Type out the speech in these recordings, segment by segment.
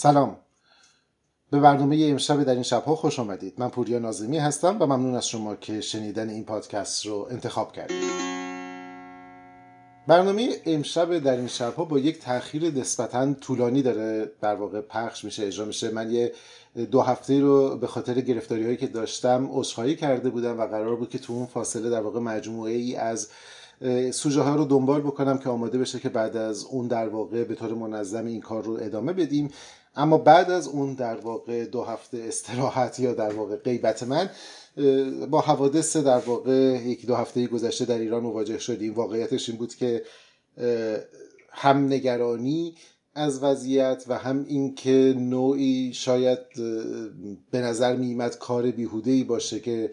سلام. به برنامه امشب در این شبها خوش آمدید. من پوریا نازمی هستم و ممنون از شما که شنیدن این پادکست رو انتخاب کردید. برنامه امشب در این شبها با یک تاخیر نسبتا طولانی داره. در واقع پخش میشه اجرا میشه. من یه دو هفته رو به خاطر گرفتاری هایی که داشتم عذرخواهی کرده بودم و قرار بود که تو اون فاصله در واقع مجموعه ای از سوژه ها رو دنبال بکنم که آماده بشه که بعد از اون در واقع به طور منظم این کار رو ادامه بدیم. اما بعد از اون در واقع دو هفته استراحت یا در واقع غیبت من با حوادث در واقع یک دو هفته گذشته در ایران مواجه شدیم. واقعیتش این بود که هم نگرانی از وضعیت و هم اینکه نوعی شاید به نظر میمد کار بیهوده ای باشه که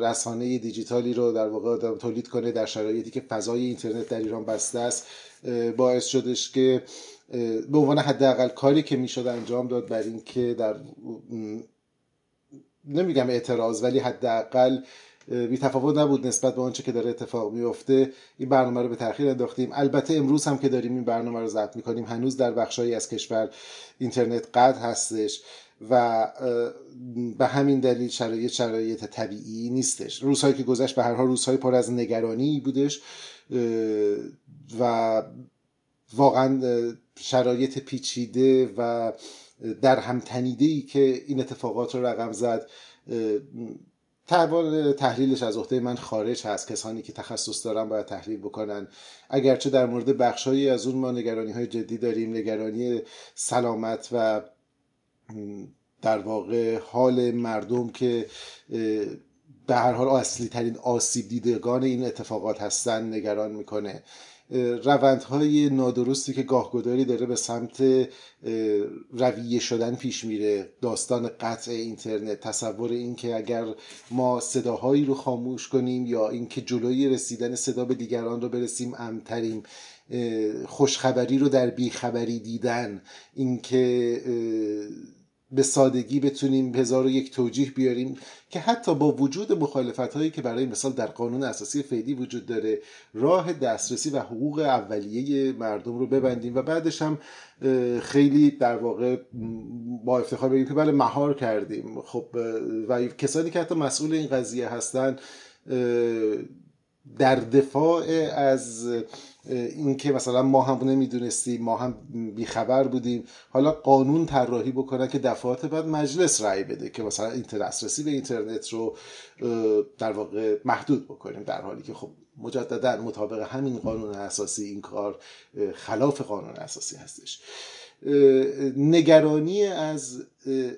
رسانه دیجیتالی رو در واقع تولید کنه در شرایطی که فضای اینترنت در ایران بسته است باعث شدش که به عنوان حداقل کاری که می‌شد انجام داد بر اینکه در نمیگم اعتراض ولی حداقل بی تفاوت نبود نسبت به آنچه که داره اتفاق میفته این برنامه رو به تاخیر انداختیم. البته امروز هم که داریم این برنامه رو ضبط می‌کنیم هنوز در بخشهایی از کشور اینترنت قطع هستش و به همین دلیل شرایط شرایط طبیعی نیستش. روزهایی که گذشت به هر حال روزهای پر از نگرانی بودش و واقعا شرایط پیچیده و در هم ای که این اتفاقات رو رقم زد تحوال تحلیلش از عهده من خارج هست. کسانی که تخصص دارن باید تحلیل بکنن. اگرچه در مورد بخشهایی از اون ما نگرانی های جدی داریم نگرانی سلامت و در واقع حال مردم که به هر حال اصلی ترین آسیب دیدگان این اتفاقات هستن نگران می‌کنه. روندهای نادرستی که گاهگداری داره به سمت رویه شدن پیش میره. داستان قطع اینترنت تصور این که اگر ما صداهایی رو خاموش کنیم یا اینکه جلوی رسیدن صدا به دیگران رو برسیم امتریم خوشخبری رو در بیخبری دیدن. اینکه به سادگی بتونیم هزار و یک توجیه بیاریم که حتی با وجود مخالفت هایی که برای مثال در قانون اساسی فعلی وجود داره راه دسترسی و حقوق اولیه مردم رو ببندیم و بعدش هم خیلی در واقع با افتخار بگیم که بله مهار کردیم. خب و کسانی که حتی مسئول این قضیه هستن در دفاع از اینکه مثلا ما هم نمی‌دونستیم ما هم بیخبر بودیم. حالا قانون طراحی بکنن که دفعات بعد مجلس رأی بده که مثلا دسترسی به اینترنت رو در واقع محدود بکنیم. در حالی که خب مجددا مطابق همین قانون اساسی این کار خلاف قانون اساسی هستش. نگرانی از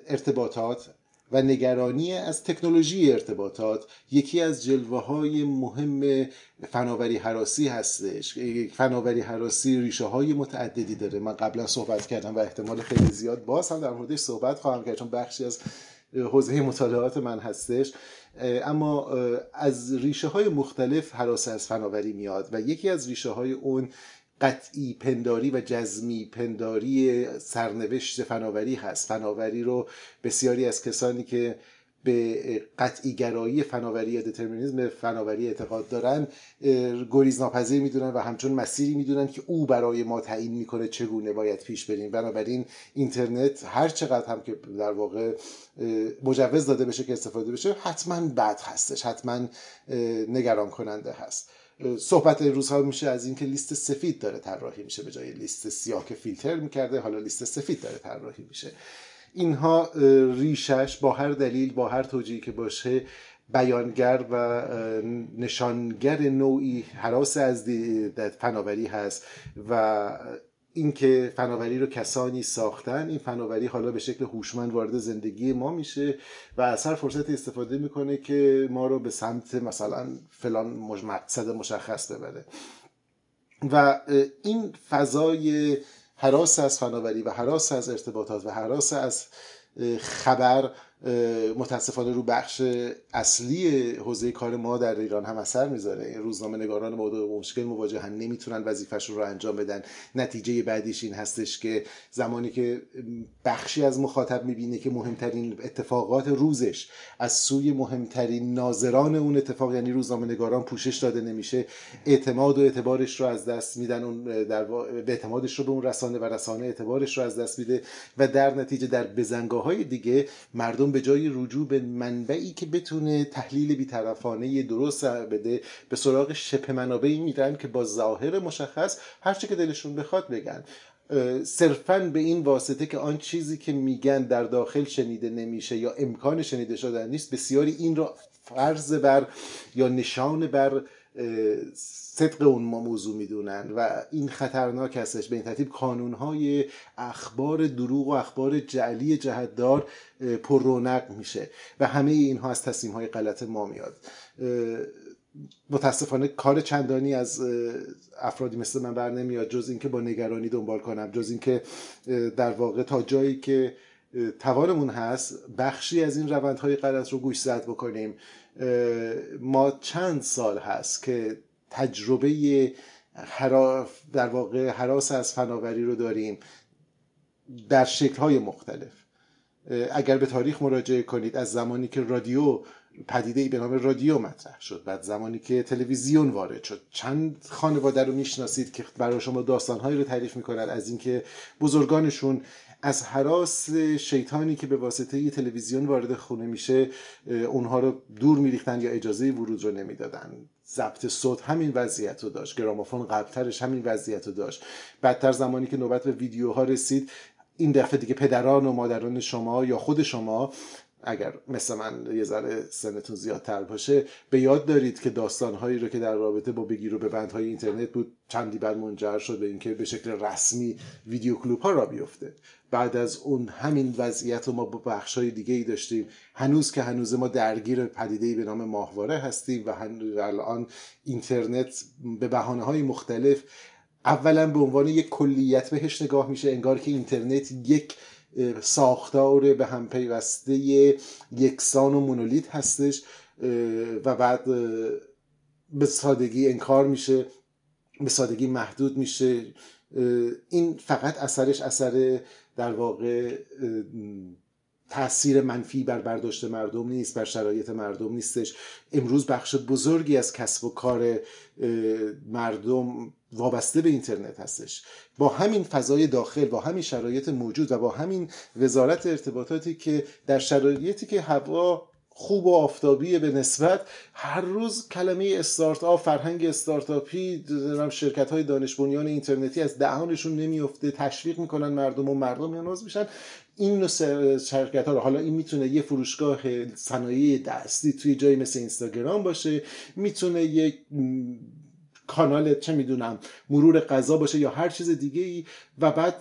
ارتباطات و نگرانی از تکنولوژی ارتباطات یکی از جلوه های مهم فناوری حراسی هستش. فناوری حراسی ریشه های متعددی داره. من قبلا صحبت کردم و احتمال خیلی زیاد باز هم در موردش صحبت خواهم کرد چون بخشی از حوزه مطالعات من هستش. اما از ریشه های مختلف حراس از فناوری میاد و یکی از ریشه های اون قطعی پنداری و جزمی پنداری سرنوشت فناوری هست. فناوری رو بسیاری از کسانی که به قطعی گرایی فناوری یا دترمینیزم فناوری اعتقاد دارن گریز ناپذیر می‌دونن و همچون مسیری می‌دونن که او برای ما تعیین می‌کنه چگونه باید پیش بریم. بنابراین اینترنت هر چقدر هم که در واقع مجوز داده بشه که استفاده بشه حتما بد هستش حتما نگران کننده هست. صحبت روزها میشه از اینکه لیست سفید داره طراحی میشه به جای لیست سیاه که فیلتر می‌کرده حالا لیست سفید داره طراحی میشه. اینها ریشش با هر دلیل با هر توجیهی که باشه بیانگر و نشانگر نوعی حراس از فناوری هست و اینکه فناوری رو کسانی ساختن این فناوری حالا به شکل هوشمند وارد زندگی ما میشه و از هر فرصت استفاده می‌کنه که ما رو به سمت مثلا فلان مقصد مشخص ببره. و این فضای حراس از فناوری و حراس از ارتباطات و حراس از خبر متاسفانه رو بخش اصلی حوزه کار ما در ایران هم اثر می‌ذاره. روزنامه نگاران ما مشکل مواجهن نمی‌تونن وظیفهشون رو انجام بدن. نتیجه بعدیش این هستش که زمانی که بخشی از مخاطب می‌بینه که مهمترین اتفاقات روزش از سوی مهمترین ناظران اون اتفاق یعنی روزنامه نگاران پوشش داده نمیشه اعتماد و اعتبارش رو از دست میدن اون در به اعتمادش رو به اون رسانه و رسانه اعتبارش رو از دست میده و در نتیجه در بزنگاه های دیگه مردم به جای رجوع به منبعی که بتونه تحلیل بیطرفانه درست بده به سراغ شبه منابعی میرن که با ظاهر مشخص هر چی که دلشون بخواد بگن. صرفا به این واسطه که آن چیزی که میگن در داخل شنیده نمیشه یا امکان شنیده شدن نیست بسیاری این را فرض بر یا نشان بر صدق اون موضوع می‌دونن و این خطرناک هستش. به این ترتیب کانونهای اخبار دروغ و اخبار جعلی جهتدار پر رونق میشه و همه اینها از تصمیم های غلط ما میاد. متاسفانه کار چندانی از افرادی مثل من بر نمیاد جز اینکه با نگرانی دنبال کنم جز اینکه در واقع تا جایی که توانمون هست بخشی از این روندهای غلط رو گوش زد بکنیم. ما چند سال هست که تجربه در واقع حراس از فناوری رو داریم در شکلهای مختلف. اگر به تاریخ مراجعه کنید از زمانی که رادیو پدیده ای به نام رادیو مطرح شد بعد زمانی که تلویزیون وارد شد. چند خانواده رو می‌شناسید که برای شما داستانهایی رو تعریف می‌کنن. از اینکه بزرگانشون از حراس شیطانی که به واسطه تلویزیون وارد خونه میشه اونها رو دور میریختن یا اجازه ورود رو نمی‌دادن. ضبط صوت همین وضعیت رو داشت. گرامافون قبلترش همین وضعیت رو داشت. بعدتر زمانی که نوبت به ویدیوها رسید این دفعه دیگه پدران و مادران شما یا خود شما اگر مثل من یه ذره سنتون زیادتر باشه به یاد دارید که داستانهایی رو که در رابطه با بگیر و ببندهای اینترنت بود چندی بعد منجر شد به اینکه به شکل رسمی ویدیو کلوپ ها را بیفته. بعد از اون همین وضعیت رو ما با بخش های دیگه ای داشتیم. هنوز که هنوز ما درگیر پدیده به نام ماهواره هستیم و الان اینترنت به بحانه های مختلف اولا به عنوان یک کلیت بهش نگاه میشه انگار که اینترنت یک ساختار به هم پیوسته یکسان و مونولیت هستش و بعد به سادگی انکار میشه به سادگی محدود میشه. این فقط اثرش اثر در واقع تاثیر منفی بر برداشت مردم نیست بر شرایط مردم نیستش. امروز بخش بزرگی از کسب و کار مردم وابسته به اینترنت هستش. با همین فضای داخل با همین شرایط موجود و با همین وزارت ارتباطاتی که در شرایطی که هوا خوب و آفتابی به نسبت هر روز کلمه استارت فرهنگ استارتاپی شرکت های دانش بنیان اینترنتی از دهانشون نمیفته تشویق می‌کنن مردم و مردم نیاز میشن. این نوع شرکت ها رو حالا این می‌تونه یه فروشگاه صنایع دستی توی جایی مثل اینستاگرام باشه می‌تونه یک کانال چه می‌دونم مرور قضا باشه یا هر چیز دیگه ای و بعد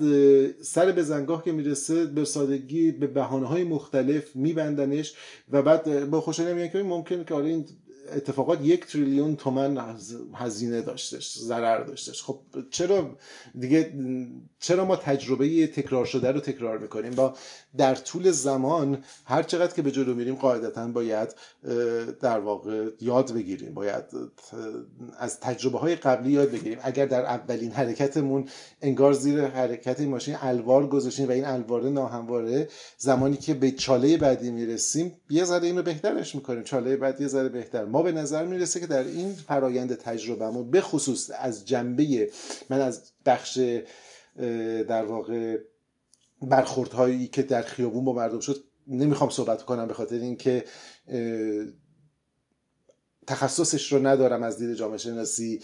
سر به زنگاه که می‌رسه به سادگی به بهانه های مختلف میبندنش. و بعد با خوشحالی میگن که ممکن که این اتفاقات یک تریلیون تومن هزینه داشتش ضرر داشتش. خب چرا دیگه چرا ما تجربه تکرار شده رو تکرار می‌کنیم؟ با در طول زمان هر چقدر که به جلو میریم قاعدتا باید در واقع یاد بگیریم باید از تجربه های قبلی یاد بگیریم. اگر در اولین حرکتمون انگار زیر حرکت این ماشین الوار گذاشتیم و این الواره ناهمواره زمانی که به چاله بعدی می‌رسیم یه ذره اینو بهترش می‌کنیم. چاله بعد یه ذره بهتر. ما به نظر می‌رسه که در این فرایند تجربهمون به خصوص از جنبه من از بخش در واقع برخوردهایی که در خیابون با مردم شد نمی‌خوام صحبت کنم به خاطر اینکه تخصصش رو ندارم از دید جامعه شناسی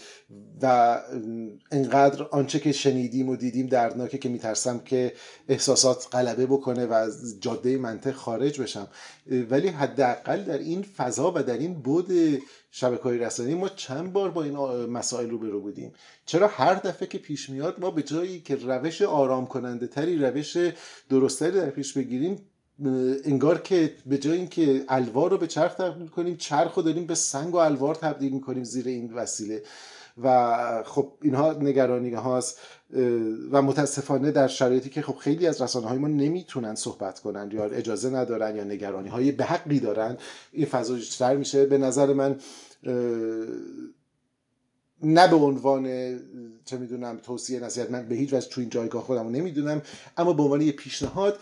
و انقدر آنچه که شنیدیم و دیدیم دردناکه که میترسم که احساسات غلبه بکنه و از جاده منطق خارج بشم. ولی حداقل در این فضا و در این بود شبکه رسانی ما چند بار با این مسائل رو برو بودیم. چرا هر دفعه که پیش میاد ما به جایی که روش آرام کننده تری روش درستری در پیش بگیریم انگار که به جای اینکه الوار رو به چرخ تبدیل کنیم چرخ رو داریم به سنگ و الوار تبدیل می‌کنیم زیر این وسیله. و خب اینها نگرانی هاست و متاسفانه در شرایطی که خب خیلی از رسانه های ما نمی‌تونن صحبت کنن یا اجازه ندارن یا نگرانی های به حقی دارن این فضا بیشتر میشه. به نظر من نه به عنوان چه می‌دونم توصیه نصیحت من به هیچ وجه تو این جایگاه خودم نمی‌دونم اما به عنوان یه پیشنهاد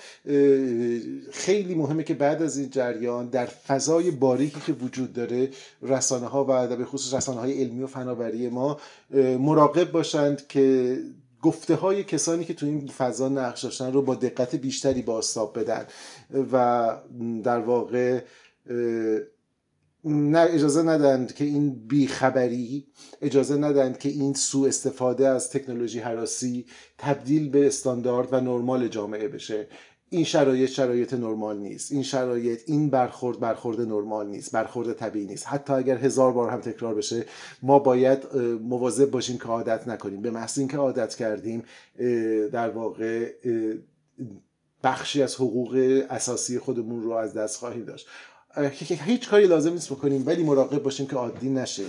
خیلی مهمه که بعد از این جریان در فضای باریکی که وجود داره رسانه ها و به خصوص رسانه های علمی و فناوری ما مراقب باشند که گفته های کسانی که تو این فضا نقش داشتن رو با دقت بیشتری باستاب بدن و در واقع نه اجازه ندند که این بیخبری اجازه ندند که این سوء استفاده از تکنولوژی حراسی تبدیل به استاندارد و نرمال جامعه بشه. این شرایط شرایط نرمال نیست. این شرایط این برخورد برخورد نرمال نیست. برخورد طبیعی نیست. حتی اگر هزار بار هم تکرار بشه ما باید مواظب باشیم که عادت نکنیم. به محض اینکه عادت کردیم در واقع بخشی از حقوق اساسی خودمون رو از دست خواهیم داشت. هیچ کاری لازم نیست بکنیم ولی مراقب باشیم که عادی نشه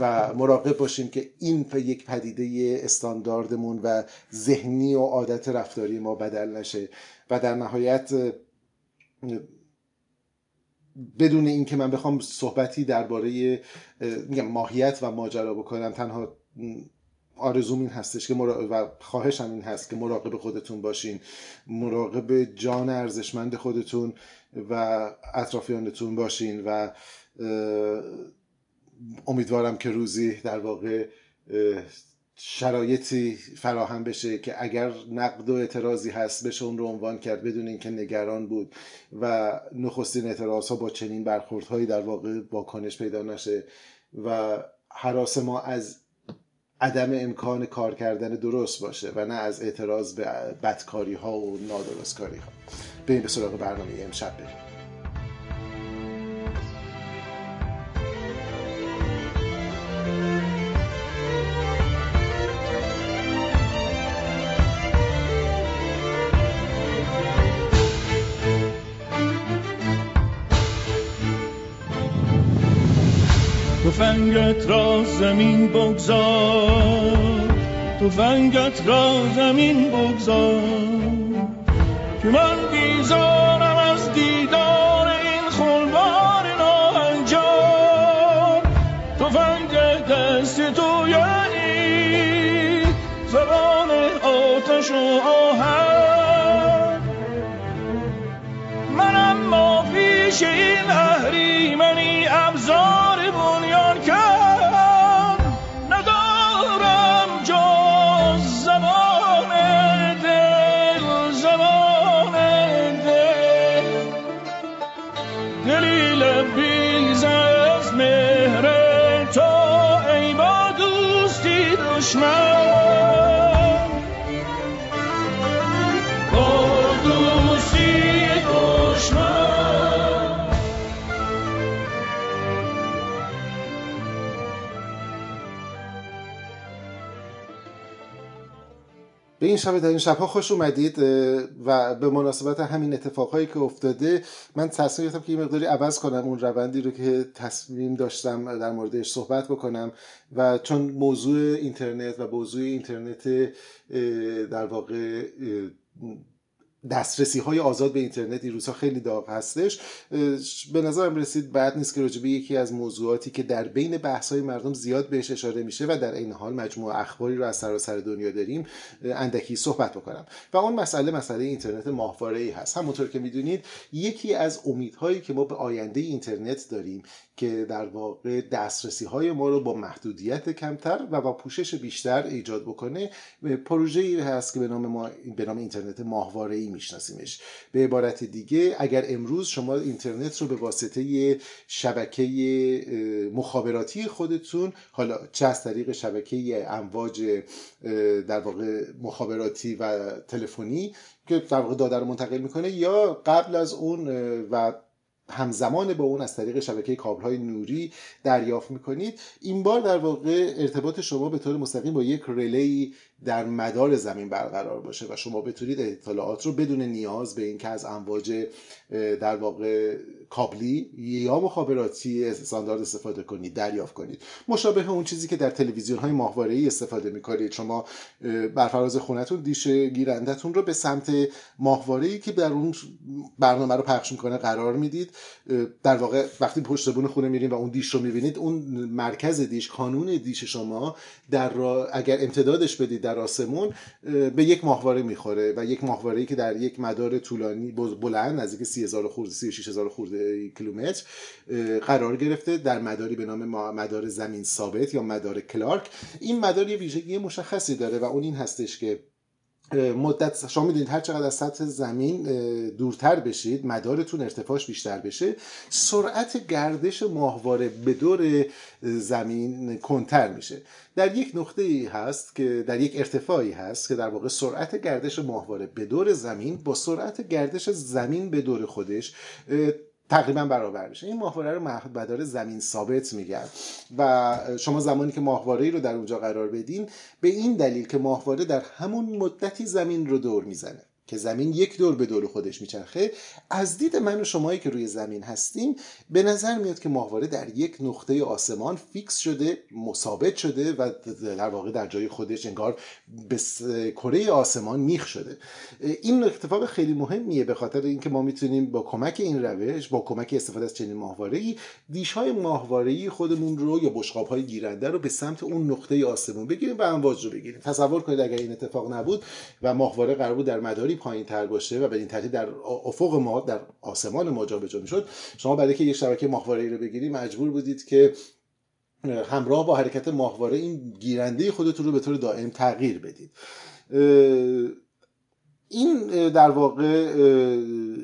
و مراقب باشیم که این یک پدیده استانداردمون و ذهنی و عادت رفتاری ما بدل نشه و در نهایت بدون اینکه من بخوام صحبتی درباره ماهیت و ماجرا بکنم تنها آرزوم این هستش که و خواهشم این هست که مراقب خودتون باشین مراقب جان ارزشمند خودتون و اطرافیانتون باشین و امیدوارم که روزی در واقع شرایطی فراهم بشه که اگر نقد و اعتراضی هست بشه اون رو عنوان کرد بدون اینکه نگران بود و نخستین اعتراض ها با چنین برخوردهایی در واقع واکنش پیدا نشه و حراس ما از عدم امکان کار کردن درست باشه و نه از اعتراض به بدکاری ها و نادرست کاری ها بریم به سراغ برنامه امشب بریم. تفنگت را زمین بگذار. تفنگت را زمین بگذار. که من بیزارم از به این شب در این شبها خوش اومدید و به مناسبت همین اتفاقهایی که افتاده من تصمیم گرفتم که یه مقداری عوض کنم اون روندی رو که تصمیم داشتم در موردش صحبت بکنم. و چون موضوع اینترنت و موضوع اینترنت در واقع دسترسی های آزاد به اینترنت این روزها خیلی داغ هستش. به نظرم رسید بعد نیست که راجبه یکی از موضوعاتی که در بین بحث های مردم زیاد بهش اشاره میشه و در این حال مجموعه اخباری رو از سراسر دنیا داریم اندکی صحبت بکنم. و اون مسئله مسئله اینترنت ماهواره ای هست. همونطور که می‌دونید یکی از امیدهایی که ما به آینده اینترنت داریم که در واقع دسترسی های ما رو با محدودیت کمتر و با پوشش بیشتر ایجاد بکنه پروژه ای هست که به نام ما به نام اینترنت ماهواره ای میشناسیمش. به عبارت دیگه اگر امروز شما اینترنت رو به واسطه شبکه مخابراتی خودتون حالا چه از طریق شبکه امواج در واقع مخابراتی و تلفنی که در واقع داده رو منتقل می‌کنه یا قبل از اون و همزمان با اون از طریق شبکه کابل های نوری دریافت می‌کنید. این بار در واقع ارتباط شما به طور مستقیم با یک رلی در مدار زمین برقرار باشه و شما بتونید اطلاعات رو بدون نیاز به اینکه از امواج در واقع کابلی یا مخابراتی استاندارد استفاده کنید دریافت کنید. مشابه اون چیزی که در تلویزیون های ماهواره ای استفاده می‌کنید. شما بر فراز خونتون دیش گیرندتون رو به سمت ماهواره ای که در اون برنامه رو پخش می‌کنه قرار می‌دید. در واقع وقتی پشت بون خونه میرین و اون دیش رو می‌بینید اون مرکز دیش کانون دیش شما در را اگر امتدادش بدید در آسمون به یک ماهواره می‌خوره و یک ماهواره که در یک مدار طولانی بلند نزدیک 30000 خورده 36000 خورده کیلومتر قرار گرفته در مداری به نام مدار زمین ثابت یا مدار کلارک. این مدار یه ویژگی مشخصی داره و اون این هستش که مدت شما می‌دونید هر چقدر از سطح زمین دورتر بشید مدارتون ارتفاعش بیشتر بشه سرعت گردش ماهواره به دور زمین کنتر میشه. در یک نقطه ای هست که در یک ارتفاعی هست که در واقع سرعت گردش ماهواره به دور زمین با سرعت گردش زمین به دور خودش تقریبا برابر میشه. این ماهواره رو مدار زمین ثابت میگن و شما زمانی که ماهواره ای رو در اونجا قرار بدین به این دلیل که ماهواره در همون مدتی زمین رو دور می‌زنه. که زمین یک دور به دور خودش میچرخه از دید من و شمایی که روی زمین هستیم به نظر میاد که ماهواره در یک نقطه آسمان فیکس شده مثابت شده و در واقع در جای خودش انگار به کره آسمان میخ شده. این اتفاق خیلی مهمیه به خاطر اینکه ما می‌تونیم با کمک این روش با کمک استفاده از چنین ماهواره ای دیش های ماهواره خودمون رو یا بشقاب های گیرنده رو به سمت اون نقطه آسمون بگیریم و امواج رو بگیریم. تصور کنید اگر این اتفاق نبود و ماهواره قرار بود در مداری پایین تر باشه و به این ترتیب در افق ما در آسمان ما جابجا می‌شد شما برای که یک شبکه ماهواره رو بگیری مجبور بودید که همراه با حرکت ماهواره این گیرنده خودتون رو به طور دائم تغییر بدید. این در واقع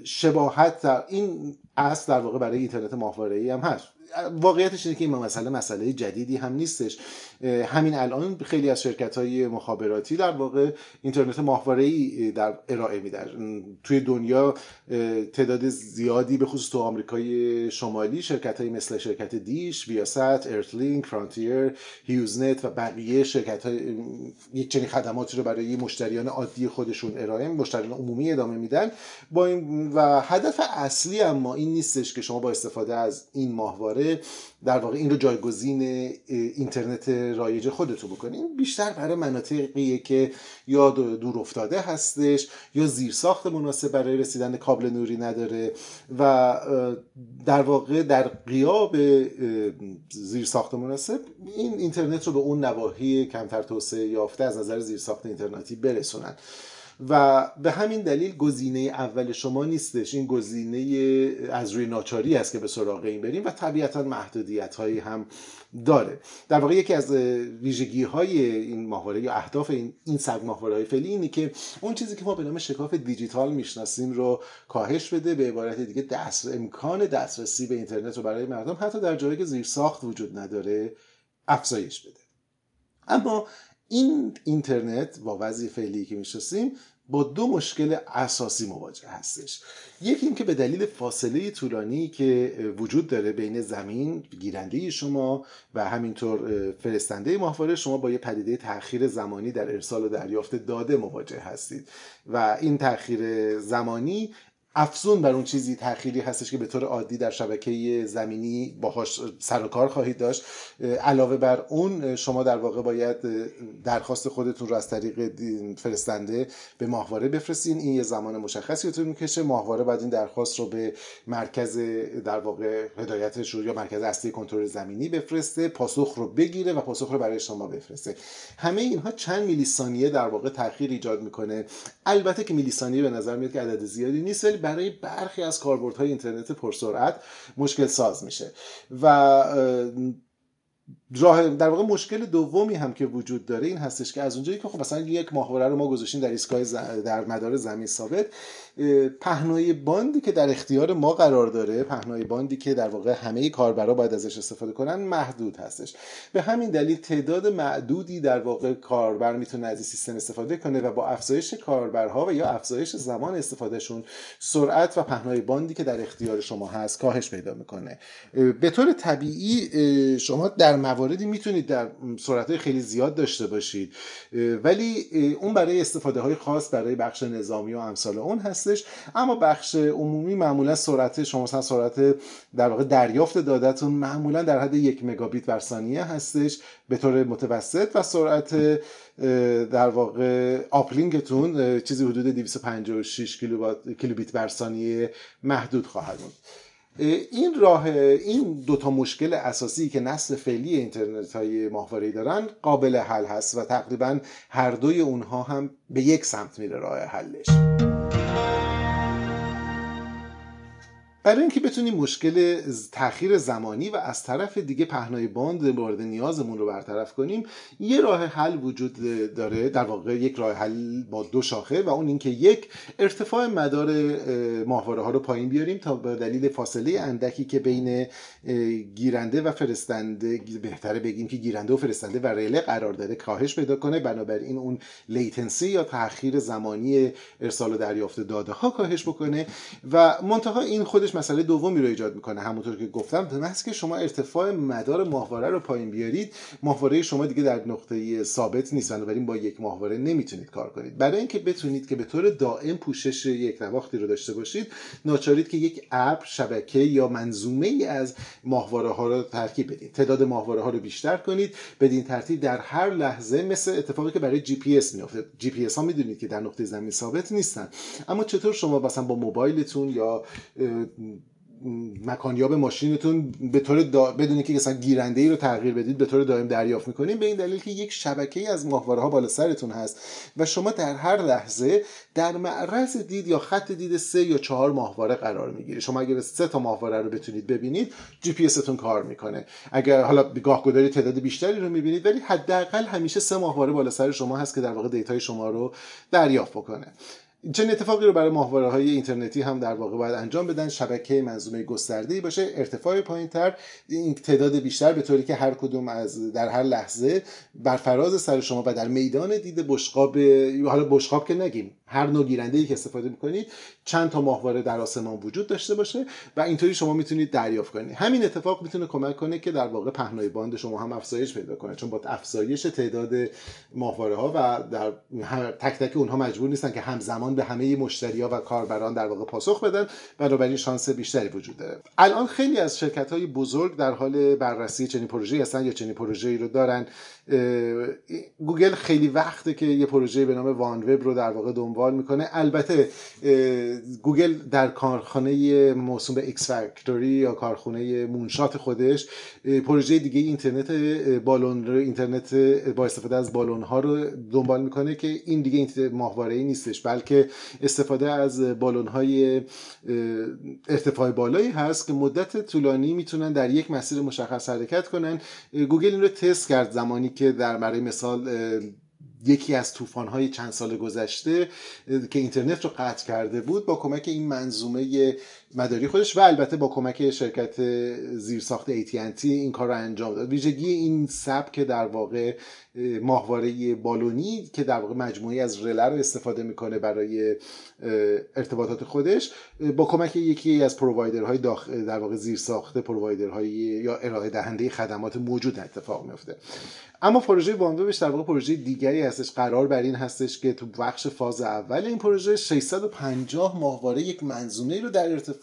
شباهت در این اصل در واقع برای اینترنت ماهواره ای هم هست. واقعیتش اینه که این مسئله مسئله جدیدی هم نیستش. همین الان خیلی از شرکت های مخابراتی در واقع اینترنت ماهواره ای در ارائه میدن. توی دنیا تعداد زیادی به خصوص تو آمریکای شمالی شرکت های مثل شرکت دیش ویاست ارتلینک فرانتیر هیوزنت و بقیه شرکت های یک چنین خدماتی رو برای مشتریان عادی خودشون ارائه مشتریان عمومی ادامه میدن. با این و هدف اصلی اما این نیستش که شما با استفاده از این ماهواره در واقع این رو جایگزین اینترنت رایج خودتون بکنین بیشتر برای مناطقیه که یا دور افتاده هستش یا زیرساخت مناسب برای رسیدن کابل نوری نداره و در واقع در قیاب زیرساخت مناسب این اینترنت رو به اون نواحی کمتر توسعه یافته از نظر زیرساخت اینترنتی برسونن. و به همین دلیل گزینه اول شما نیستش. این گزینه از روی ناچاری است که به سراغ این بریم و طبیعتا محدودیت هایی هم داره. در واقع یکی از ویژگی های این ماهواره یا اهداف این این سگ ماهواره های فعلی اینه که اون چیزی که ما به نام شکاف دیجیتال می‌شناسیم رو کاهش بده به عبارت دیگه دست امکان دسترسی به اینترنت رو برای مردم حتی در جایی که زیر ساخت وجود نداره افزایش بده. اما این اینترنت با وضعی فعلی که می‌شناسیم با دو مشکل اساسی مواجه هستش. یکی اینکه به دلیل فاصله طولانی که وجود داره بین زمین گیرنده شما و همینطور فرستنده ماهواره شما با یه پدیده تاخیر زمانی در ارسال و دریافت داده مواجه هستید. و این تاخیر زمانی افزون بر اون چیزی تأخیری هستش که به طور عادی در شبکه زمینی باهاش سر و کار خواهید داشت. علاوه بر اون شما در واقع باید درخواست خودتون رو از طریق فرستنده به ماهواره بفرستین. این یه زمان مشخصی رو می‌کشه. ماهواره بعد این درخواست رو به مرکز در واقع هدایتش رو یا مرکز اصلی کنترل زمینی بفرسته پاسخ رو بگیره و پاسخ رو برای شما بفرسته. همه اینها چند میلی ثانیه در واقع تاخیر ایجاد می‌کنه. البته که میلی ثانیه به نظر میاد که عدد زیادی نیست برای برخی از کاربردهای اینترنت پرسرعت مشکل ساز میشه. و راه در واقع مشکل دومی هم که وجود داره این هستش که از اونجایی که خب مثلا یک ماهواره رو ما گذاشتیم در ایستگاه در مدار زمین ثابت پهنای باندی که در اختیار ما قرار داره پهنای باندی که در واقع همه کاربرا باید ازش استفاده کنن محدود هستش. به همین دلیل تعداد معدودی در واقع کاربر می‌تونه از این سیستم استفاده کنه و با افزایش کاربرها و یا افزایش زمان استفادهشون سرعت و پهنای باندی که در اختیار شما هست کاهش پیدا می‌کنه. به طور طبیعی شما در مواردی می‌تونید در سرعت خیلی زیاد داشته باشید. ولی اون برای استفاده های خاص برای بخش نظامی و امثال اون هستش. اما بخش عمومی معمولا سرعت شما مثلا سرعت در واقع دریافت دادتون معمولا در حد یک مگابیت بر ثانیه هستش به طور متوسط و سرعت در واقع uplink تون چیزی حدود 256 کیلوبیت بر ثانیه محدود خواهد بود. این راه این دوتا مشکل اساسی که نسل فعلی اینترنت های ماهواره دارن قابل حل هست و تقریبا هر دوی اونها هم به یک سمت میره راه حلش. برای اینکه بتونیم مشکل تاخیر زمانی و از طرف دیگه پهنای باند مورد نیازمون رو برطرف کنیم یه راه حل وجود داره در واقع یک راه حل با دو شاخه و اون اینکه یک ارتفاع مدار ماهواره ها رو پایین بیاریم تا به دلیل فاصله اندکی که بین گیرنده و فرستنده بهتره بگیم که گیرنده و فرستنده و ریله قرار داره کاهش پیدا کنه بنابراین اون لیتنسی یا تاخیر زمانی ارسال و دریافت داده ها کاهش بکنه و منتها این خودش مسئله دومی رو ایجاد می‌کنه. همونطور که گفتم محض که شما ارتفاع مدار ماهواره رو پایین بیارید ماهواره شما دیگه در نقطه ثابت نیست. بنابراین با یک ماهواره نمی‌تونید کار کنید. برای اینکه بتونید که به طور دائم پوشش یک نواختی رو داشته باشید ناچارید که یک اپ شبکه یا منظومه ای از ماهواره ها رو ترکیب بدید تعداد ماهواره ها رو بیشتر کنید. بدین ترتیب در هر لحظه مثل اتفاقی که برای جی پی اس میافته. جی پی اس ها می‌دونید که در نقطه زمین ثابت نیستن. اما چطور شما مثلا با موبایلتون یا مکانیاب ماشینتون به طور دا... بدون که مثلا گیرنده ای رو تغییر بدید به طور دائم دریافت می‌کنید به این دلیل که یک شبکه ای از ماهواره ها بالا سرتون هست و شما در هر لحظه در معرض دید یا خط دید سه یا چهار ماهواره قرار می‌گیره شما اگر سه تا ماهواره رو بتونید ببینید جی پی تون کار می‌کنه. اگر حالا گاه گداری تعداد بیشتری رو می‌بینید ولی حداقل همیشه سه ماهواره بالا سر شما هست که در واقع data ی شما رو دریافت بکنه. چنین اتفاقی رو برای ماهواره های اینترنتی هم در واقع باید انجام بدن. شبکه منظومه گسترده باشه ارتفاع پایینتر این تعداد بیشتر به طوری که هر کدوم از در هر لحظه بر فراز سر شما و در میدان دید بشقاب حالا بشقاب که نگیم هر نوع گیرنده ای که استفاده می‌کنید چند تا ماهواره در آسمان وجود داشته باشه و اینطوری شما می‌تونید دریافت کنید همین اتفاق می‌تونه کمک کنه که در واقع پهنای باند شما هم افزایش پیدا کنه چون با افزایش تعداد ماهواره ها و در تک تک اونها مجبور نیستن که همزمان به همه مشتری ها و کاربران در واقع پاسخ بدن بنابراین شانس بیشتری وجود داره. الان خیلی از شرکت های بزرگ در حال بررسی چنین پروژه‌ای هستن یا چنین پروژه‌ای رو دارن. گوگل خیلی وقته که یه پروژه به نام وان وب رو در واقع دنبال می‌کنه. البته گوگل در کارخانه موسوم به X Factory یا کارخانه moonshot خودش پروژه دیگه اینترنت بالون رو اینترنت با استفاده از بالون ها رو دنبال می‌کنه که این دیگه ماهواره ای نیستش بلکه استفاده از بالون های ارتفاع بالایی هست که مدت طولانی می‌تونن در یک مسیر مشخص حرکت کنن. گوگل این رو تست کرد زمانی که در برای مثال یکی از های چند سال گذشته که اینترنت رو قطع کرده بود با کمک این منظومه مداری خودش و البته با کمک شرکت زیرساخت AT&T این کار رو انجام داد. ویژگی این سبک در واقع ماهواره بالونی که در واقع مجموعی از رله رو استفاده می‌کنه برای ارتباطات خودش با کمک یکی از پرووایدرهای داخل در واقع زیرساخت پرووایدرهای یا ارائه دهنده خدمات موجود اتفاق میفته اما پروژه وانوبش در واقع پروژه دیگری هستش. قرار بر این هستش که تو بخش فاز اول این پروژه 650 ماهواره یک منظومه رو در ارتفاع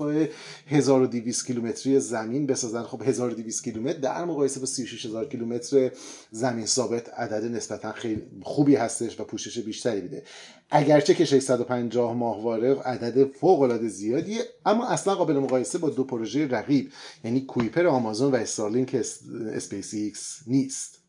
1200 کیلومتری زمین بسازن. خب 1200 کیلومتر در مقایسه با 36000 کیلومتر زمین ثابت عدد نسبتا خیلی خوبی هستش و پوشش بیشتری میده. اگرچه که 650 ماهواره عدد فوق العاده زیادیه اما اصلا قابل مقایسه با دو پروژه رقیب یعنی کویپر آمازون و استارلینک اسپیس ایکس نیست.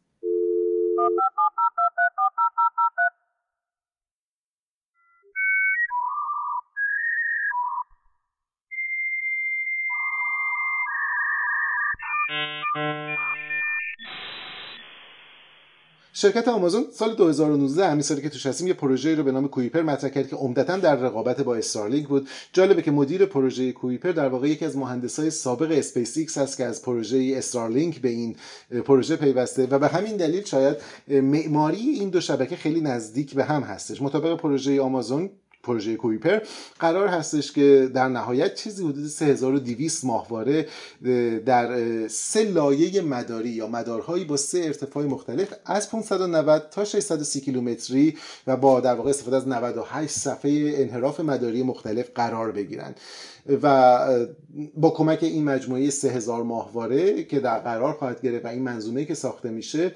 شرکت آمازون سال 2019 همین سالی که توش هستیم یه پروژه رو به نام کویپر مطرح کرد که عمدتا در رقابت با استارلینک بود. جالبه که مدیر پروژه کویپر در واقع یکی از مهندسای سابق اسپیس ایکس هست که از پروژه استارلینک به این پروژه پیوسته و به همین دلیل شاید معماری این دو شبکه خیلی نزدیک به هم هستش. مطابق پروژه آمازون پروژه کویپر قرار هستش که در نهایت چیزی حدود 3200 ماهواره در سه لایه مداری یا مدارهایی با سه ارتفاع مختلف از 590 تا 630 کیلومتری و با در واقع استفاده از 98 صفحه انحراف مداری مختلف قرار بگیرند و با کمک این مجموعه 3000 ماهواره که در قرار خواهد گرفت و این منظومه که ساخته میشه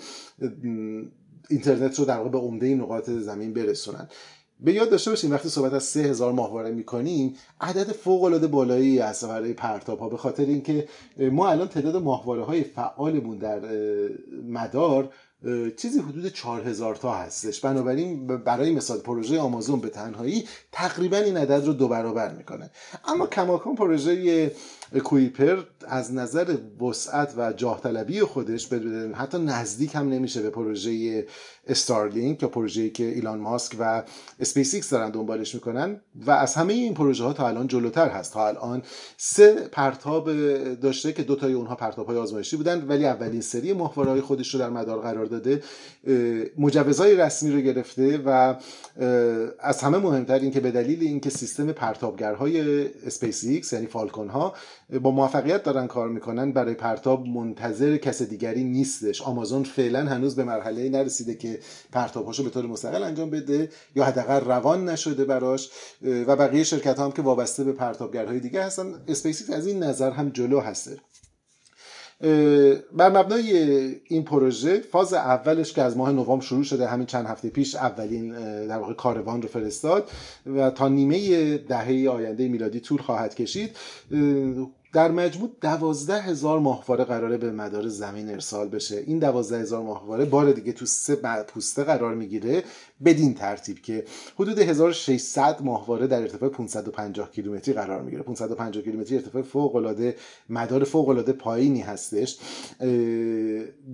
اینترنت رو در واقع به عمده نقاط زمین برسونن. به یاد داشته باشیم وقتی صحبت از 3000 ماهواره می‌کنیم عدد فوق العاده بالایی است برای پرتاب ها به خاطر اینکه ما الان تعداد ماهواره های فعالمون در مدار چیزی حدود 4000 تا هستش. بنابراین برای مثال پروژه آمازون به تنهایی تقریبا این عدد رو دو برابر می‌کنه. اما کماکان پروژه کویپر از نظر وسعت و جاه طلبی خودش حتی نزدیک هم نمیشه به پروژه استارلینک یا پروژه‌ای که ایلان ماسک و اسپیس ایکس دارن دنبالش می‌کنن و از همه این پروژه ها تا الان جلوتر هست. تا الان سه پرتاب داشته که دو تای اونها پرتاب های آزمایشی بودن ولی اولین سری ماهواره های خودش رو در مدار قرار داده مجوزهای رسمی رو گرفته و از همه مهمتر این که به دلیل اینکه سیستم پرتابگرهای اسپیس ایکس یعنی فالکون ها با موفقیت دارن کار می‌کنن برای پرتاب منتظر کس دیگری نیستش. آمازون فعلا هنوز به مرحله نرسیده که پرتابهاشو به طور مستقل انجام بده یا حداقل روان نشده براش. و بقیه شرکت هم که وابسته به پرتابگرهای دیگه هستن. اسپیس از این نظر هم جلو هسته. بر مبنای این پروژه فاز اولش که از ماه نوامبر شروع شده همین چند هفته پیش اولین در واقع کاروان رو فرستاد و تا نیمه دهه آینده میلادی طول خواهد کشید. در مجموع دوازده هزار ماهواره قراره به مدار زمین ارسال بشه. این دوازده هزار ماهواره بار دیگه تو سه پوسته قرار می‌گیره بدین ترتیب که حدود 1600 ماهواره در ارتفاع 550 کیلومتری قرار می‌گیره. 550 کیلومتری ارتفاع فوق العاده مدار فوق العاده پایینی هستش.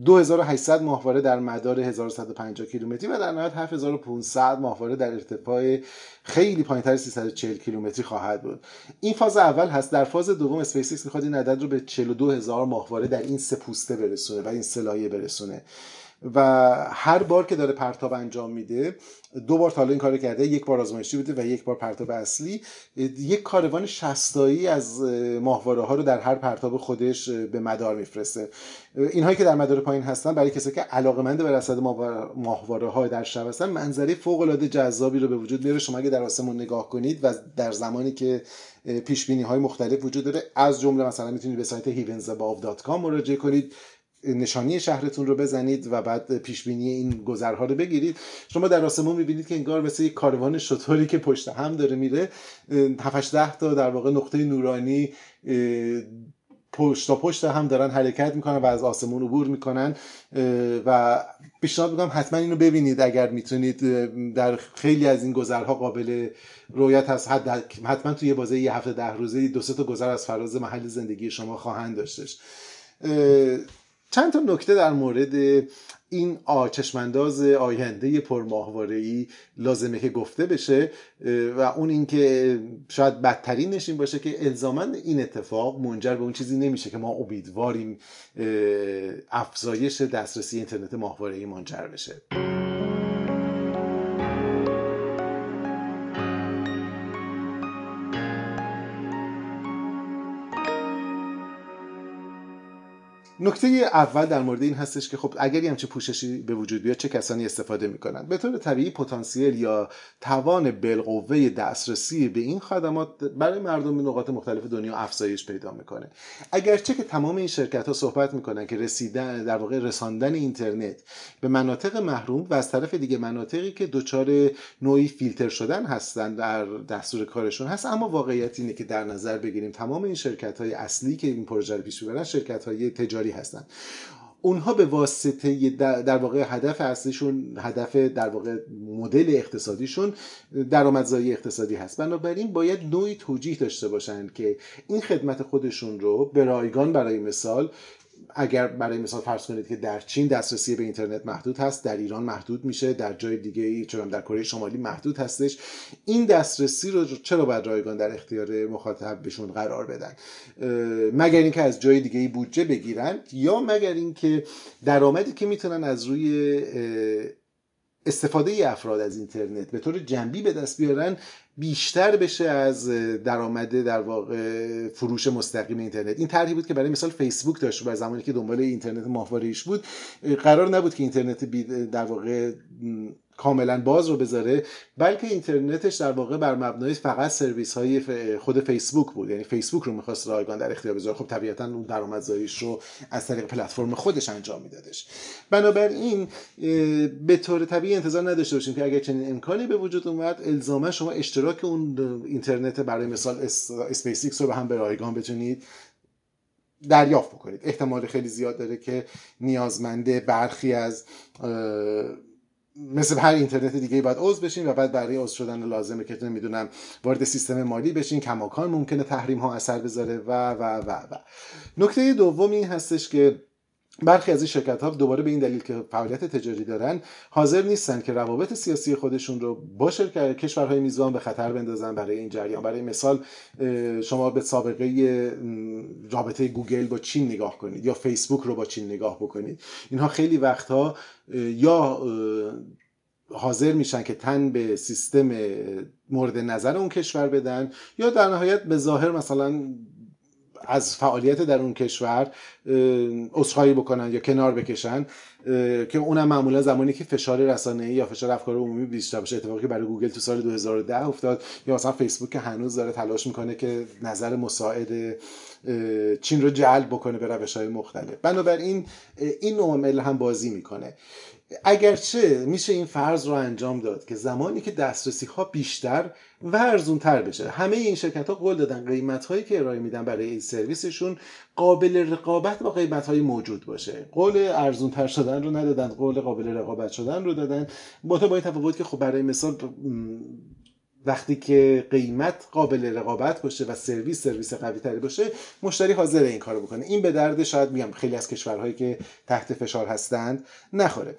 2800 ماهواره در مدار 1150 کیلومتری و در نهایت 7500 ماهواره در ارتفاع خیلی پایینتر 340 کیلومتری خواهد بود. این فاز اول هست. در فاز دوم اسپیس ایکس می‌خواد این عدد رو به 42000 ماهواره در این سه پوسته برسونه و این سه برسونه. و هر بار که داره پرتاب انجام میده دو بار تا این کارو کرده یک بار آزمایشی بوده و یک بار پرتاب اصلی. یک کاروان شستایی از ماهواره ها رو در هر پرتاب خودش به مدار میفرسته. اینهایی که در مدار پایین هستن برای کسی که علاقمند به رصد ماهواره ها در شب هستن منظره فوق العاده جذابی رو به وجود میاره. شما اگه در آسمون نگاه کنید و در زمانی که پیش بینی های مختلف وجود داره از جمله مثلا می‌تونید به سایت heavensabove.com مراجعه کنید. نشانی شهرتون رو بزنید و بعد پیش بینی این گذرها رو بگیرید. شما در آسمون می‌بینید که انگار مثل یک کاروان شطوری که پشت هم داره میره. 7 ده تا در واقع نقطه نورانی پشت تا پشت هم دارن حرکت می‌کنن و از آسمون عبور می‌کنن. و پیشنهاد می‌کنم حتما اینو ببینید اگر می‌تونید. در خیلی از این گذرها قابل رویت هست. حتما توی بازه یه هفته ده روزه دو سه تا گذر از فراز محل زندگی شما خواهند داشتش. چند تا نکته در مورد این آچشمنداز آینده ای لازمه که گفته بشه و اون اینکه شاید بدترینش این باشه که الزاما این اتفاق منجر به اون چیزی نمیشه که ما امیدواریم افزایش دسترسی اینترنت ای منجر بشه. نکته اول در مورد این هستش که خب اگر همچه پوششی به وجود بیاد چه کسانی استفاده می‌کنن؟ به طور طبیعی پتانسیل یا توان بالقوه دسترسی به این خدمات برای مردم نقاط مختلف دنیا افزایش پیدا می‌کنه. اگرچه که تمام این شرکت ها صحبت می‌کنن که رسیدن در واقع رساندن اینترنت به مناطق محروم و از طرف دیگه مناطقی که دچار نوعی فیلتر شدن هستن در دستور کارشون هست اما واقعیت اینه که در نظر بگیریم تمام این شرکت های اصلی که این پروژه رو پیش می‌برن شرکت های تجاری هستن. اونها به واسطه در واقع هدف اصلیشون هدف در واقع مدل اقتصادیشون درآمدزایی اقتصادی هست. بنابراین باید نوعی توجیه داشته باشند که این خدمت خودشون رو به رایگان برای مثال اگر برای مثال فرض کنید که در چین دسترسی به اینترنت محدود هست در ایران محدود میشه در جای دیگه چون در کره شمالی محدود هستش این دسترسی رو چرا باید رایگان در اختیار مخاطب بهشون قرار بدن؟ مگر اینکه از جای دیگه بودجه بگیرن یا مگر اینکه درآمدی که می‌تونن از روی استفاده افراد از اینترنت به طور جنبی به دست بیارن بیشتر بشه از درآمد در واقع فروش مستقیم اینترنت. این طرحی بود که برای مثال فیسبوک داشت و زمانی که دنبال اینترنت ماهواره‌ایش بود قرار نبود که اینترنت در واقع کاملا باز رو بذاره بلکه اینترنتش در واقع بر مبنای فقط سرویس های خود فیسبوک بود. یعنی فیسبوک رو می‌خواست رایگان در اختیار بذاره. خب طبیعتا اون درآمدزاییش رو از طریق پلتفرم خودش انجام میدادش. بنابراین به طور طبیعی انتظار نداشته باشیم که اگر چنین امکانی به وجود اومد الزاما شما اشتراک اون اینترنت برای مثال اسپیس رو به هم به رایگان بتونید دریافت بکنید. احتمال خیلی زیاد داره که نیازمنده برخی از مثل هر اینترنت دیگه باید عضو بشین و بعد برای عضو شدن لازمه که نمی‌دونم وارد سیستم مالی بشین کماکان ممکنه تحریم ها اثر بذاره و و و و. نکته دوم این هستش که برخی از این شرکت ها دوباره به این دلیل که فعالیت تجاری دارن حاضر نیستن که روابط سیاسی خودشون رو با شرکت کشورهای میزبان به خطر بندازن برای این جریان. برای مثال شما به سابقه رابطه گوگل با چین نگاه کنید یا فیسبوک رو با چین نگاه بکنید. اینها خیلی وقتها یا حاضر میشن که تن به سیستم مورد نظر اون کشور بدن یا در نهایت به ظاهر مثلا از فعالیت در اون کشور اصخایی بکنن یا کنار بکشن که اونم معمولا زمانی که فشار رسانه‌ای یا فشار افکار عمومی بیشتر باشه. اتفاقی برای گوگل تو سال 2010 افتاد یا مثلا فیسبوک که هنوز داره تلاش می‌کنه که نظر مساعد چین رو جلب بکنه به روش های مختلف. بنابراین این نوع هم بازی می‌کنه. اگرچه میشه این فرض رو انجام داد که زمانی که دسترسی ها بیشتر و ارزون تر بشه همه این شرکت ها قول دادن قیمت هایی که ارائه میدن برای این سرویسشون قابل رقابت با قیمت های موجود باشه. قول ارزون تر شدن رو ندادن قول قابل رقابت شدن رو دادن. با تو با این تفاوت که خب برای مثال وقتی که قیمت قابل رقابت باشه و سرویس سرویس قوی تری باشه مشتری حاضر این کارو بکنه. این به درد شاید میگم خیلی از کشورهایی که تحت فشار هستند نخوره.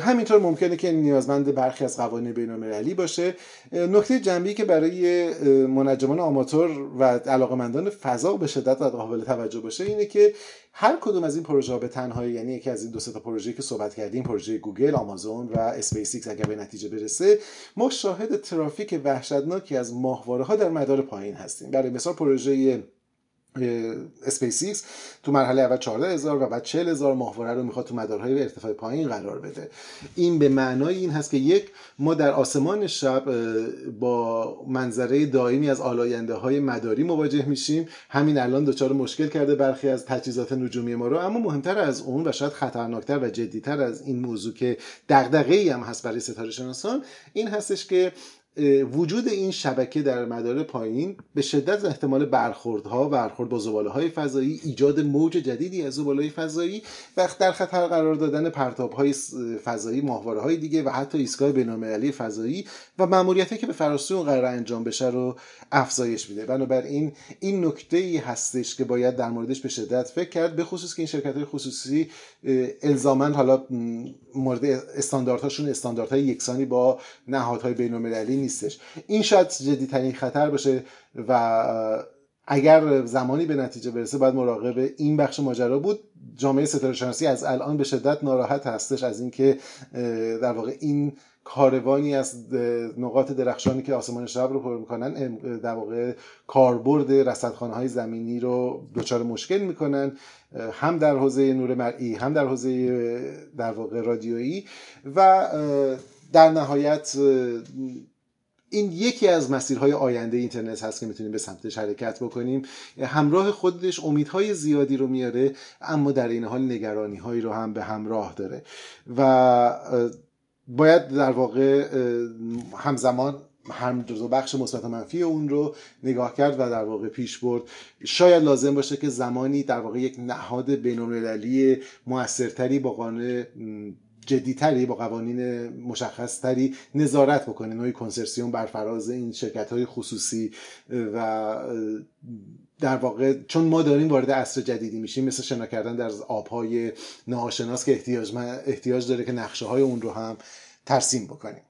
همینطور ممکنه که نیازمند برخی از قوانین بین المللی باشه نکته جنبی که برای منجمان آماتور و علاقمندان فضا به شدت قابل توجه باشه اینه که هر کدوم از این پروژه ها به تنهایی یعنی یکی از این دو تا پروژه که صحبت کردیم پروژه گوگل آمازون و اسپیس ایکس اگر به نتیجه برسه ما شاهد ترافیک وحشتناکی از ماهواره ها در مدار پایین هستیم. برای مثال پروژه اسپیس ایکس تو مرحله اول 14 هزار و بعد 40 هزار ماهواره رو می‌خواد تو مدارهای ارتفاع پایین قرار بده. این به معنای این هست که یک ما در آسمان شب با منظره دائمی از آلاینده های مداری مواجه میشیم. همین الان دچار مشکل کرده برخی از تجهیزات نجومی ما رو. اما مهمتر از اون و شاید خطرناکتر و جدیتر از این موضوع که دغدغه‌ای هم هست برای ستاره شناسان این هستش که وجود این شبکه در مدار پایین به شدت احتمال برخوردها برخورد با زباله های فضایی ایجاد موج جدیدی از زباله های فضایی و در خطر قرار دادن پرتاب های فضایی ماهواره های دیگه و حتی ایستگاه بینالمللی فضایی و ماموریتی که به فراسوی اون قرار انجام بشه رو افزایش میده. بنابراین این نکته ای هستش که باید در موردش به شدت فکر کرد به خصوص که این شرکت های خصوصی الزامن حالا مورد استانداردهاشون استانداردهای یکسانی با نهادهای بینالمللی نیستش. این شاید جدیترین خطر باشه و اگر زمانی به نتیجه برسه باید مراقب این بخش ماجرا بود. جامعه ستاره شناسی از الان به شدت ناراحت هستش از اینکه در واقع این کاروانی از نقاط درخشانی که آسمان شب رو پر می‌کنن در واقع کاربرد رصدخانه های زمینی رو دچار مشکل می‌کنن هم در حوزه نور مرئی هم در حوزه در واقع رادیویی و در نهایت این یکی از مسیرهای آینده اینترنت هست که می‌تونیم به سمتش حرکت بکنیم. همراه خودش امیدهای زیادی رو میاره اما در این حال نگرانی هایی رو هم به همراه داره. و باید در واقع همزمان هم دو بخش مثبت منفی اون رو نگاه کرد و در واقع پیش برد. شاید لازم باشه که زمانی در واقع یک نهاد بینالمللی موثرتری با قانون جدیتری با قوانین مشخصتری نظارت بکنه نوعی کنسرسیوم بر فراز این شرکت های خصوصی. و در واقع چون ما داریم وارد عصر جدیدی میشیم مثل شنا کردن در آبهای ناآشناس که احتیاج, احتیاج داره که نقشه های اون رو هم ترسیم بکنیم.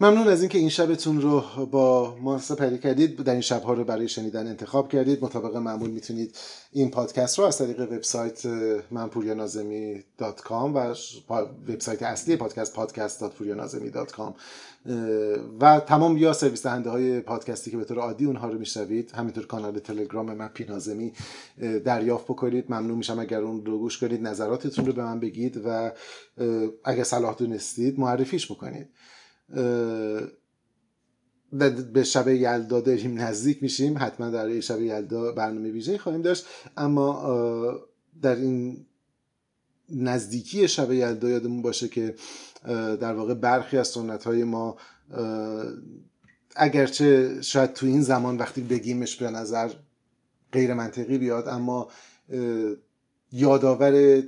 ممنون از اینکه این شبتون رو با ما سپری کردید. در این شبها رو برای شنیدن انتخاب کردید. مطابق معمول می‌تونید این پادکست رو از طریق وبسایت من پوریا ناظمی dot com و وبسایت اصلی پادکست پادکست و تمام یا سرویس دهنده های پادکستی که به طور عادی اونها رو میشنوید. همینطور کانال تلگرام من پوریا ناظمی دریافت بکنید. ممنون میشم اگر اون رو گوش کنید نظراتتون رو به من بگید و اگر صلاح دونستید معرفیش بکنید. به شب یلدا داریم نزدیک میشیم حتما در شب یلدا برنامه ویژه خواهیم داشت. اما در این نزدیکی شب یلدا یادمون باشه که در واقع برخی از سنت های ما اگرچه شاید تو این زمان وقتی بگیمش به نظر غیر منطقی بیاد اما یادآور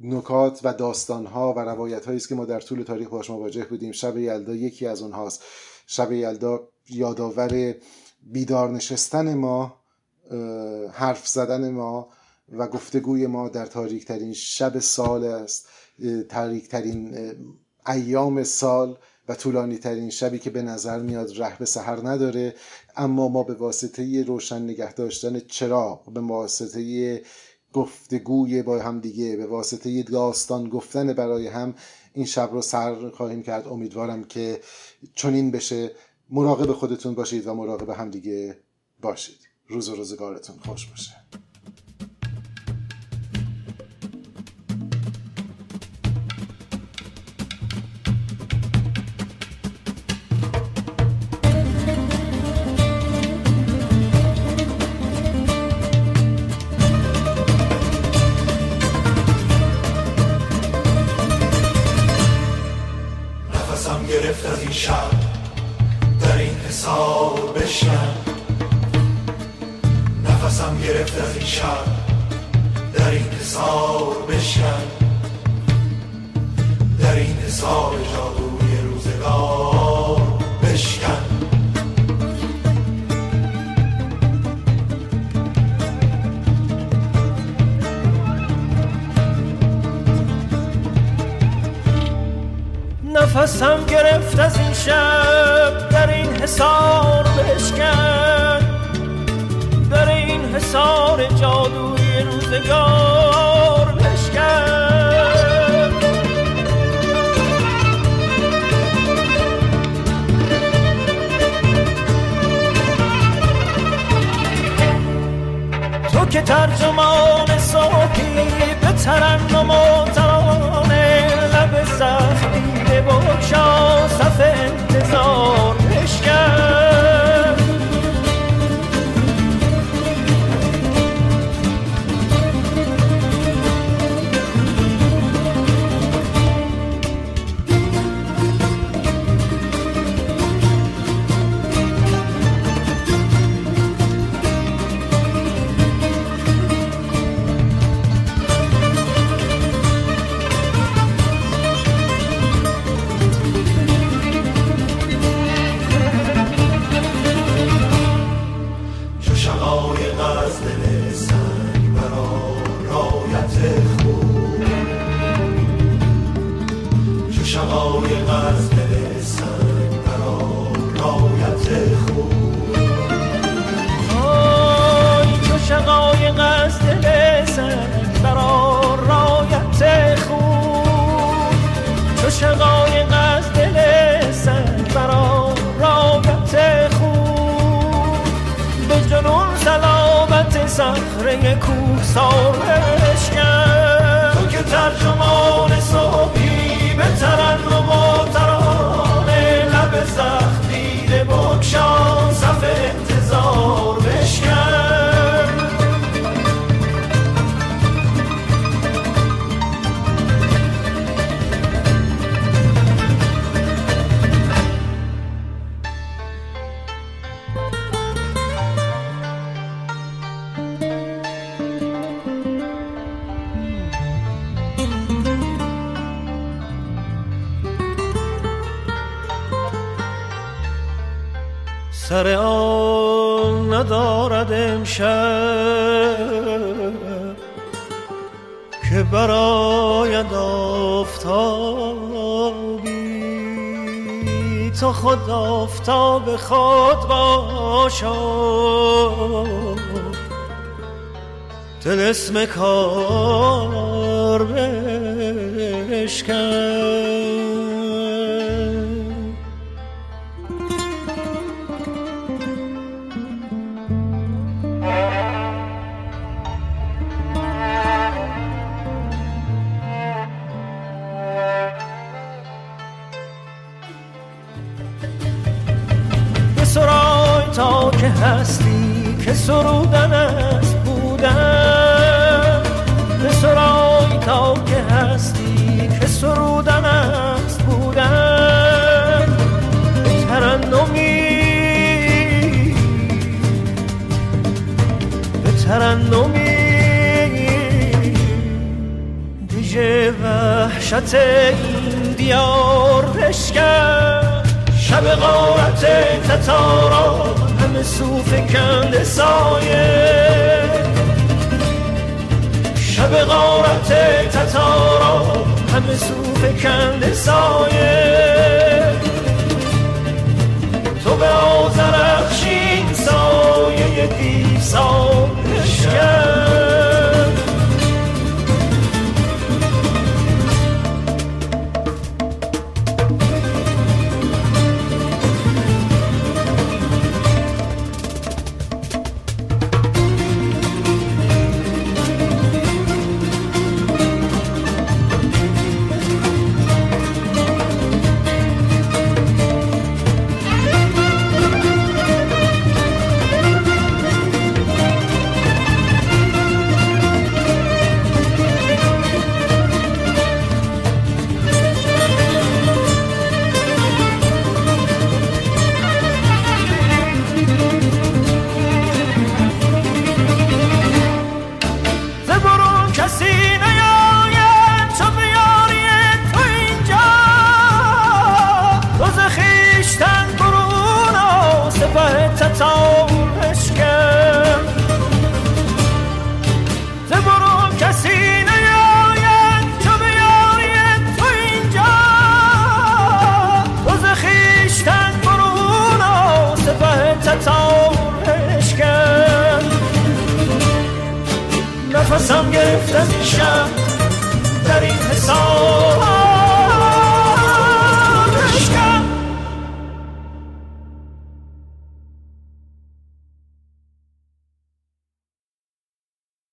نکات و داستانها و روایت است که ما در طول تاریخ باش مواجه بودیم. شب یلدا یکی از اونهاست. شب یلدا یادآور بیدار نشستن ما حرف زدن ما و گفتگوی ما در تاریک ترین شب سال است. تاریک ترین ایام سال و طولانی ترین شبی که به نظر میاد ره به سحر نداره. اما ما به واسطه روشن نگه داشتن چراغ به واسطه گفتگوی با هم دیگه به واسطه داستان گفتن برای هم این شب رو سر خواهیم کرد. امیدوارم که چنین بشه. مراقب خودتون باشید و مراقب هم دیگه باشید. روز و روزگارتون خوش باشه. تو که عاشقان از دل سربران رابط خوب به جنون سلامت صخره کوه سار تو که ترجمان صحبت سر آن ندارد امشب که براید آفتابی. تو خود آفتاب خود باشد. اسم کار بشکن. American, it's all